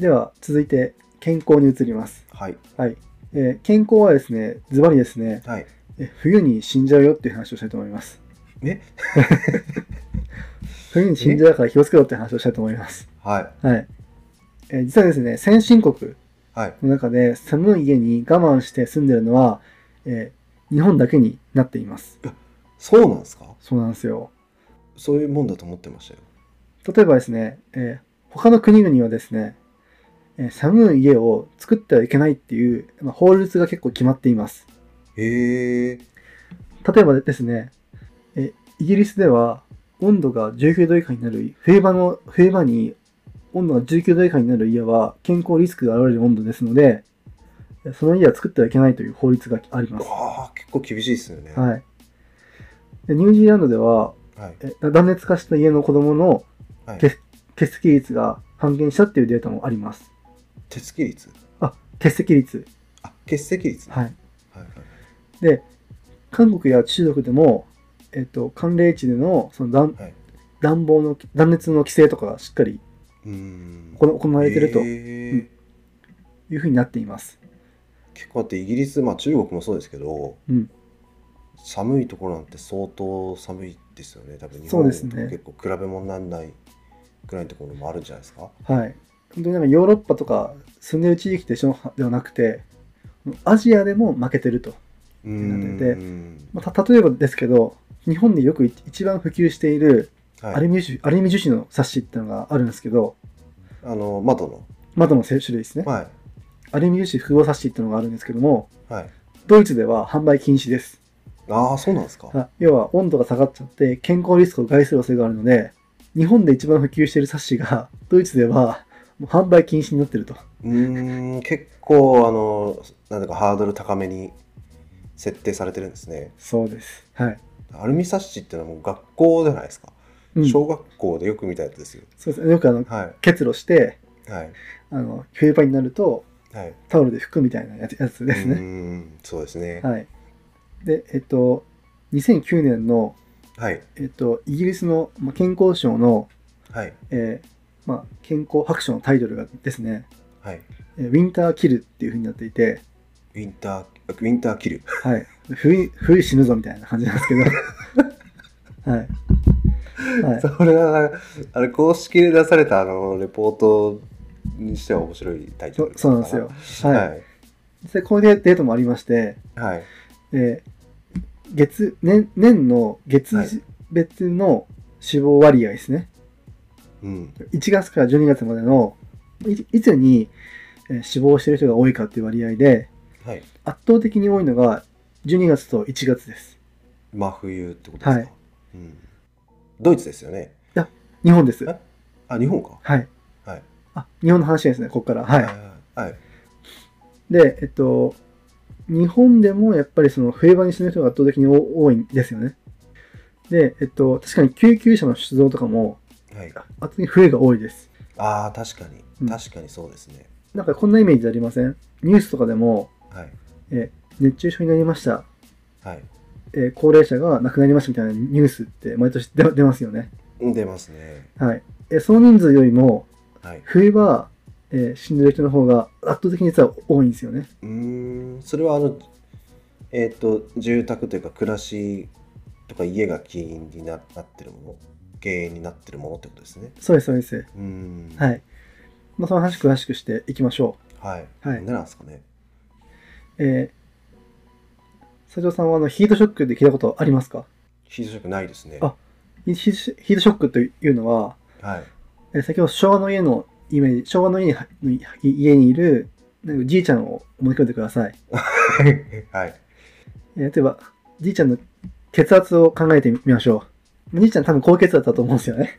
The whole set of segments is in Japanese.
では続いて健康に移ります。はい。はい。えー健康はですね、ズバリですね、はい。え冬に死んじゃうよっていう話をしたいと思います。え？冬に死んじゃうから気をつけろって話をしたいと思います。はい。はい。えー実はですね、先進国はい。の中で寒い家に我慢して住んでるのは、えー日本だけになっています。そうなんですか？そうなんですよ。そういうもんだと思ってましたよ。例えばですね、えー他の国々はですね、えー寒い家を作ってはいけないっていう、まあ、法律が結構決まっています。へえ。例えばですね、えイギリスでは温度が19度以下になる、冬場の、冬場に温度が19度以下になる家は健康リスクが現れる温度ですので、えその家は作ってはいけないという法律があります。ああ、結構厳しいですよね。はい。でニュージーランドでは、はい。え断熱化した家の子供の欠席率が半減したっていうデータもあります。手付き率？あ、欠席率。あ、欠席率ね。はい。はいはい。で、韓国や中国でも、えっと、寒冷地でのその暖はい。暖房の、断熱の規制とかがしっかり。行行われているとへーいうふうになっています。結構あってイギリス、まあ中国もそうですけど、うん寒いところなんて相当寒いですよね。多分日本と結構比べ物にならないぐらいのところもあるんじゃないですか？はい。本当になんかヨーロッパとか住んでる地域でしょではなくて、アジアでも負けてると。なっててん。まあ、た例えばですけど、日本でよくい一番普及しているはい。アルミ樹脂、アルミ樹脂のサッシっていうのがあるんですけど、あの窓の。窓の種類ですね。はい。アルミ樹脂複合サッシっていうのがあるんですけども、はい。ドイツでは販売禁止です。ああ、そうなんですか。あ要は温度が下がっちゃって健康リスクを害する恐れがあるので、日本で一番普及しているサッシが、ドイツではもう販売禁止になってると。うーん、結構、あの、なんだかハードル高めに設定されてるんですね。そうです。はい。アルミサッシっていうのはもう学校じゃないですか。うん、そう小学校でよく見たやつですよ。ですね。よくあの、は結露して、い。はい。あの、冬場になるとはい。タオルで拭くみたいなやつですね。ん、そうですね。はい。で、えっと、2009年の、はい。えっと、イギリスのまあ健康省の、はい。えーまあ、健康白書のタイトルがですね、はい。えーウィンターキルっていう風になっていて、ウィンター、ウィンターキル。はい。冬、冬死ぬぞみたいな感じなんですけど。はい。はい。それは、あれ、公式で出されたあの、レポートにしては面白いタイトルそそうなんですよ。はい。はい。で、こういうデータもありまして、はい。えー月、年、年の月はい別の死亡割合ですね。うん。1月から12月までの、いいつにえー死亡している人が多いかっていう割合で、はい。圧倒的に多いのが12月と1月です。真冬ってことですか？はいうん。ドイツですよね。日本です。え？あ、日本か。はい。はい。あ、日本の話ですね、ここから。はい。はい。はい。で、えっと、日本でもやっぱりその冬場に死ぬ人が圧倒的に多いんですよね。で、えっと、確かに救急車の出動とかもはい。圧倒的に冬が多いです。ああ、確かうんに。確かにそうですね。なんかこんなイメージありません？ニュースとかでも、はい。え熱中症になりました、はい。えー高齢者が亡くなりましたみたいなニュースって毎年出出ますよね。出ますね。はい。えーその人数よりも、はい。冬場、えー死んでる人の方が圧倒的に実は多いんですよね。うーん。それは、あの、えっ、と、住宅というか、暮らしとか家が起因にななってるもの、原因になってるものってことですね。そうです、そうです。うーん。。はいい。まあ、その話詳しくしていきましょはい。はいなんですかね。う。えー、佐藤さんはあのヒートショックって聞いたことありますか？ヒートショックないですね。あヒートショックというのは、はい。えー先ほど昭和の家のイメージ、昭和の家にの家にいるなんかじいちゃんを思い浮かべてください。はい。えー例えば、じいちゃんの血圧を考えてみましょう。じいちゃん多分高血圧だったと思うんですよね。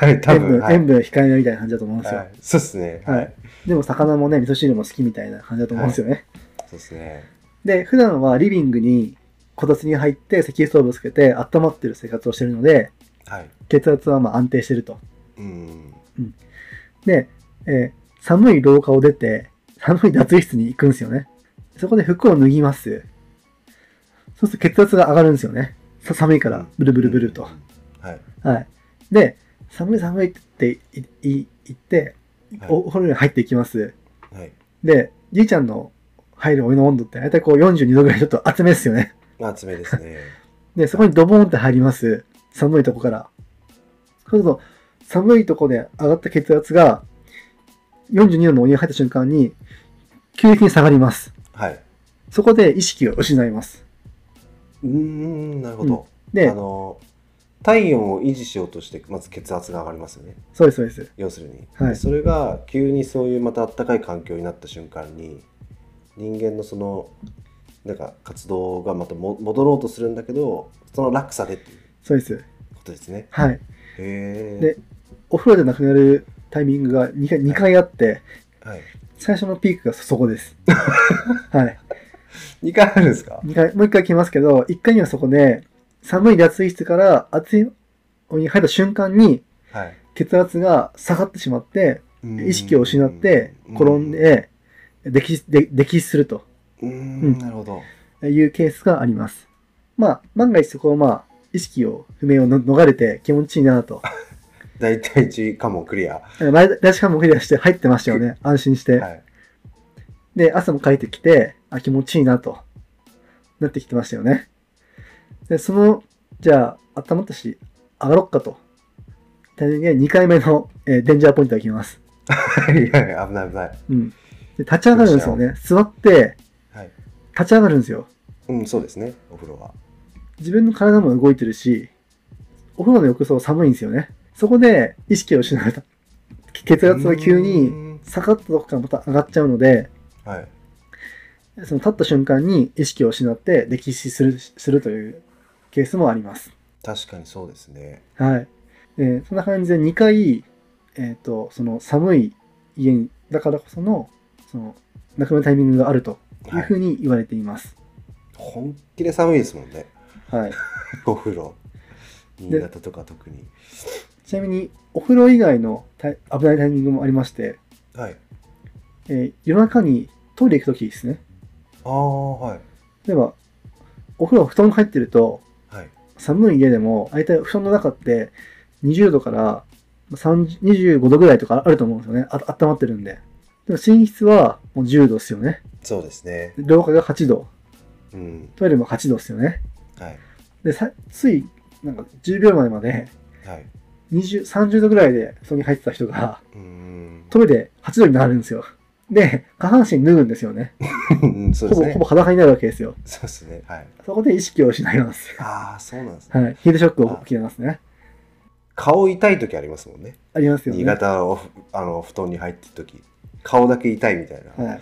はい、多分。塩分、控えめみたいな感じだと思うんですよ。はい、そうですね。ははいい。でも魚もね、味噌汁も好きみたいな感じだと思うんですよね。そうですね。で、普段はリビングにこたつに入って石油ストーブをつけて温まってる生活をしてるので、はい。血圧はまあ安定してると。うん。で、えー寒い廊下を出て、寒い脱衣室に行くんですよね。そこで服を脱ぎます。そうすると血圧が上がるんですよね。さ寒いから、ブルブルブルと。はい。はい。で、寒い寒いって言って、はいおお風呂に入っていきます。はい。で、じいちゃんの入るお湯の温度って大体こう42度ぐらいちょっと厚めですよね。厚めですね。で、そこにドボーンって入ります。寒いとこから。そうすると、寒いとこで上がった血圧が、42度のお湯に入った瞬間に、急激に下がります。はい。そこで意識を失います。うーん、なるほど。であ、の、体温を維持しようとして、まず血圧が上がりますよね。そうです、そうです。要するに。はいでそれが急にそういうまた暖かい環境になった瞬間に、人間のその、なんか活動がまたも戻ろうとするんだけど、その落差でっていうそうです。ことですね。はい。へえ。でお風呂で亡くなるタイミングが2回 ,2 回あって、はい。最初のピークがそこです。はい。2回あるんですか？2回、もう1回来ますけど、1回にはそこで、寒い脱衣室から熱いお湯に入った瞬間に、はい。血圧が下がってしまって、うん意識を失って転ん、で、溺死で溺死するとうん、うんなるほど。いうケースがあります。まあ、万が一そこをまあ、意識を不明をの逃れて気持ちいいなと。大体1かもクリア。前出しもクリアして入ってましたよね。安心して。はい。で、朝も帰ってきて、あ、気持ちいいなと、なってきてましたよね。で、その、じゃあ、温まったし、上がろっかと。タイミングで2回目の、えーデンジャーポイントが来ます。はいはい、危ない危ない。うん。で、立ち上がるんですよね。座って、はい。立ち上がるんですよ。うん、そうですね、お風呂は。自分の体も動いてるし、お風呂の浴槽寒いんですよね。そこで意識を失うと。血圧が急うにん下がったとこからまた上がっちゃうので、はい。その立った瞬間に意識を失って溺死するするというケースもあります。確かにそうですね。はい。えーそんな感じで2回、えっ、と、その寒い家に、だからこその、その、亡くなるタイミングがあるというふうに言われています。本気で寒いですもんね、はい。お風呂。新潟とか特に。ちなみに、お風呂以外の危ないタイミングもありまして、はい。えー夜中にトイレ行くときですね。ああ、はい。例えば、お風呂布団が入ってると、はい。寒い家でも、大体布団の中って20度から30 25度ぐらいとかあると思うんですよね。あ温まってるんで。でも寝室はもう10度ですよね。そうですね。で廊下が8度。うん。トイレも8度ですよね。はい。で、さつい、なんか10秒前まではい。20、30度ぐらいで布団に入ってた人が、うーん。トイレ8度になるんですよ。で、下半身脱ぐんですよね。うんそうですねほぼほぼ。裸になるわけですよ。そうですね。はい。そこで意識を失います。ああ、そうなんですね。はい。ヒートショックが起きてますね。顔痛い時ありますもんね。ありますよね。新潟をあの布団に入ってる時顔だけ痛いみたいな。はい。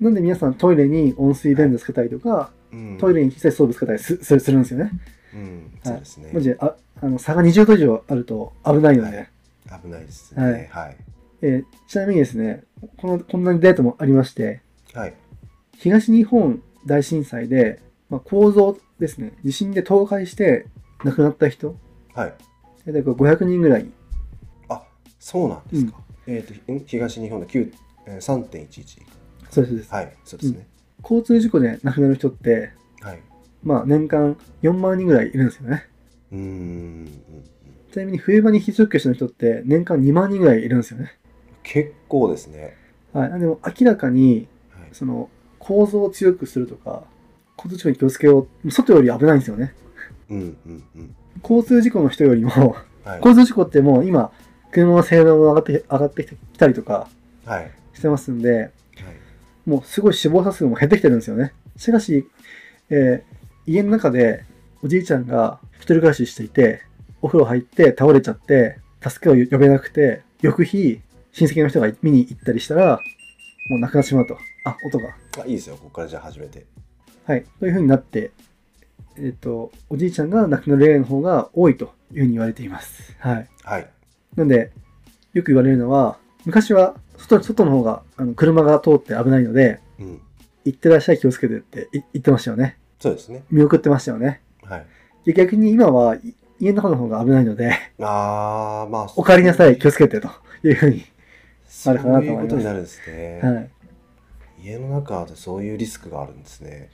なんで皆さんトイレに温水便座つけたりとか、うん、トイレに小さいストーブつけたりすするするんですよね。うん、そうですね。マジで、ああの差が20度以上あると危ないので。はい危ないですね。はい。えーちなみにですね、この、こんなデータもありまして、はい。東日本大震災で、まあ、構造ですね、地震で倒壊して亡くなった人、はい。大体これ500人ぐらい。あ、そうなんですか。えっ、と、ん？東日本の9えー3.11。そうですそうです。はい、そうですね。交通事故で亡くなる人って、はい。まあ年間4万人ぐらいいるんですよね。うーん。ちなみに冬場にヒートショックしてる人って年間2万人ぐらいいるんですよね。結構ですね。はい。でも明らかに、はい。その構造を強くするとか、交通事故に気をつけよう。外より危ないんですよね。うんうんうん。交通事故の人よりも、はい。交通事故ってもう今、車の性能も上がって上がってきたりとかはい。してますんで、はい。もうすごい死亡者数も減ってきてるんですよね。しかし、えー家の中でおじいちゃんが一人暮らししていて、お風呂入って倒れちゃって、助けを呼べなくて、翌日、親戚の人が見に行ったりしたら、もう亡くなってしまうと。あ、音が。あいいですよ。ここからじゃあ始めて。はい。というふうになって、えっ、と、おじいちゃんが亡くなる例の方が多いというふうに言われています。はい。はい。なんで、よく言われるのは、昔は外外の方があの車が通って危ないので、うん。行ってらっしゃい気をつけてってい言ってましたよね。そうですね。見送ってましたよね。はい。で逆に今はい家の中の方が危ないので、ああ、まあ、お帰りなさい、気をつけてというふうに。そうあるかなと思いますいうことになるんですね。はい。家の中でそういうリスクがあるんですね。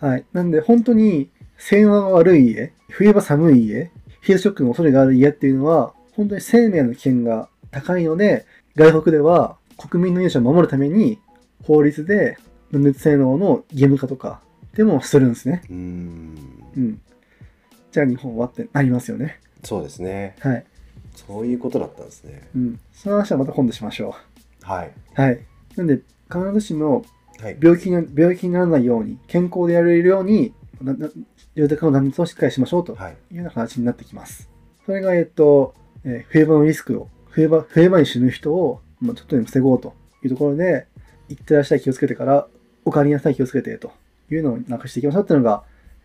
はい。なんで本当に、性能が悪い家、冬場寒い家、ヒートショックの恐れがある家っていうのは、本当に生命の危険が高いので、外国では国民の命を守るために法律で分裂性能の義務化とかでもするんですね。うーんうん。じゃあ日本はってなりますよね。そうですねはい。そういうことだったんですねうん。その話はまた今度しましょはい。う。はい。なんで、必ずしもはい。病気にな病気にならないように、健康でやれるように、なな住宅の断熱をしっかりしましょうとはい。いうような形になってきます。それが、えっと、えー冬場のリスクを、冬場、冬場に死ぬ人を、まあ、ちょっとでも防ごうというところで、行ってらっしゃい気をつけてから、お帰りなさい気をつけてというのをなくしていきましょうっていうのが、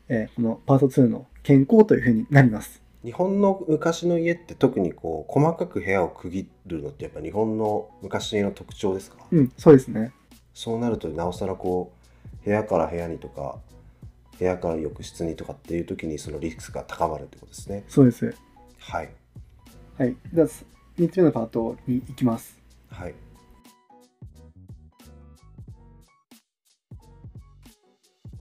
えーこのパート2の健康というふうになります。日本の昔の家って特にこう細かく部屋を区切るのってやっぱ日本の昔の特徴ですか、うん、そうですね。そうなるとなおさらこう部屋から部屋にとか部屋から浴室にとかっていう時にそのリスクが高まるってことですねそうです。はいはい。では、3つ目のパートに行きます。はい